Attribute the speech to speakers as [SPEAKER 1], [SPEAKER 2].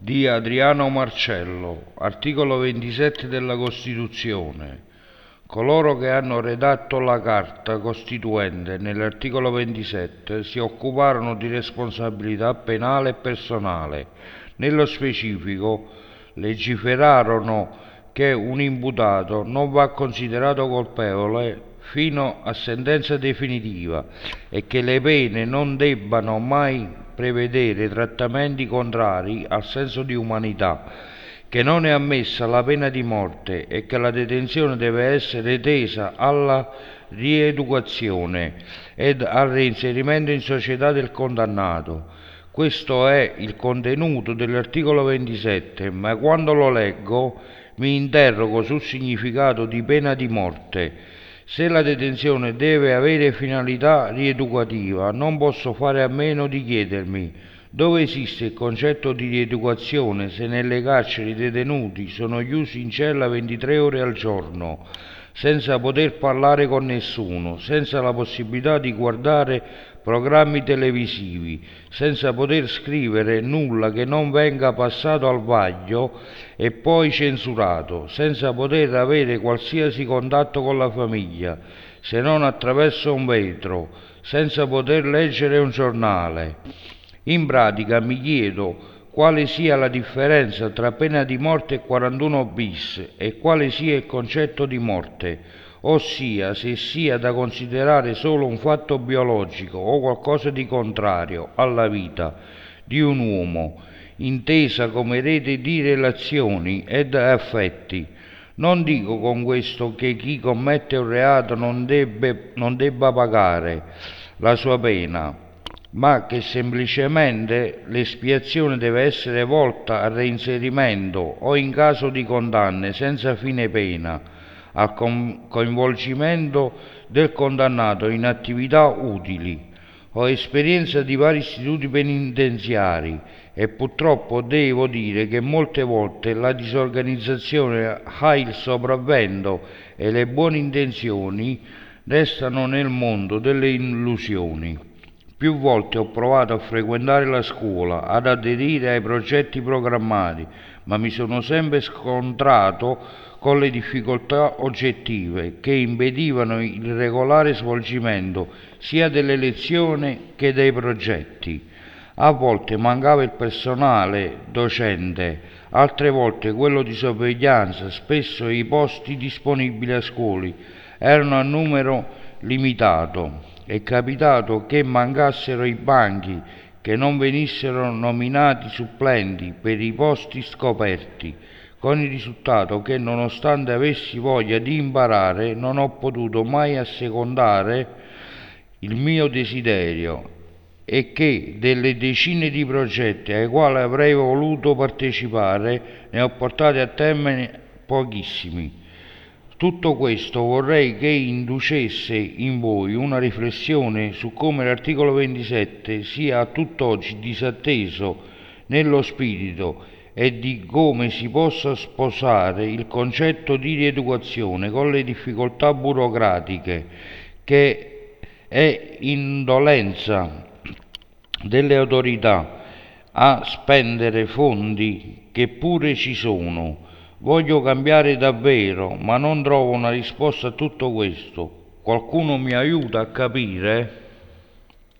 [SPEAKER 1] di Adriano Marcello, articolo 27 della Costituzione. Coloro che hanno redatto la Carta Costituente nell'articolo 27 si occuparono di responsabilità penale e personale. Nello specifico legiferarono che un imputato non va considerato colpevole fino a sentenza definitiva e che le pene non debbano mai prevedere trattamenti contrari al senso di umanità, che non è ammessa la pena di morte e che la detenzione deve essere tesa alla rieducazione ed al reinserimento in società del condannato. Questo è il contenuto dell'articolo 27, ma quando lo leggo mi interrogo sul significato di pena di morte se la detenzione deve avere finalità rieducativa, non posso fare a meno di chiedermi dove esiste il concetto di rieducazione se nelle carceri i detenuti sono chiusi in cella 23 ore al giorno, senza poter parlare con nessuno, senza la possibilità di guardare programmi televisivi, senza poter scrivere nulla che non venga passato al vaglio e poi censurato, senza poter avere qualsiasi contatto con la famiglia, se non attraverso un vetro, senza poter leggere un giornale. In pratica mi chiedo quale sia la differenza tra pena di morte e 41 bis e quale sia il concetto di morte ossia se sia da considerare solo un fatto biologico o qualcosa di contrario alla vita di un uomo, intesa come rete di relazioni ed affetti. Non dico con questo che chi commette un reato non, debbe, non debba pagare la sua pena, ma che semplicemente l'espiazione deve essere volta al reinserimento o in caso di condanne senza fine pena al coinvolgimento del condannato in attività utili. Ho esperienza di vari istituti penitenziari e purtroppo devo dire che molte volte la disorganizzazione ha il sopravvento e le buone intenzioni restano nel mondo delle illusioni. Più volte ho provato a frequentare la scuola, ad aderire ai progetti programmati, ma mi sono sempre scontrato con le difficoltà oggettive che impedivano il regolare svolgimento sia delle lezioni che dei progetti. A volte mancava il personale docente, altre volte quello di sorveglianza, spesso i posti disponibili a scuole erano a numero limitato. È capitato che mancassero i banchi, che non venissero nominati supplenti per i posti scoperti con il risultato che nonostante avessi voglia di imparare non ho potuto mai assecondare il mio desiderio e che delle decine di progetti ai quali avrei voluto partecipare ne ho portati a termine pochissimi. Tutto questo vorrei che inducesse in voi una riflessione su come l'articolo 27 sia a tutt'oggi disatteso nello spirito e di come si possa sposare il concetto di rieducazione con le difficoltà burocratiche che è indolenza delle autorità a spendere fondi che pure ci sono. Voglio cambiare davvero, ma non trovo una risposta a tutto questo. Qualcuno mi aiuta a capire?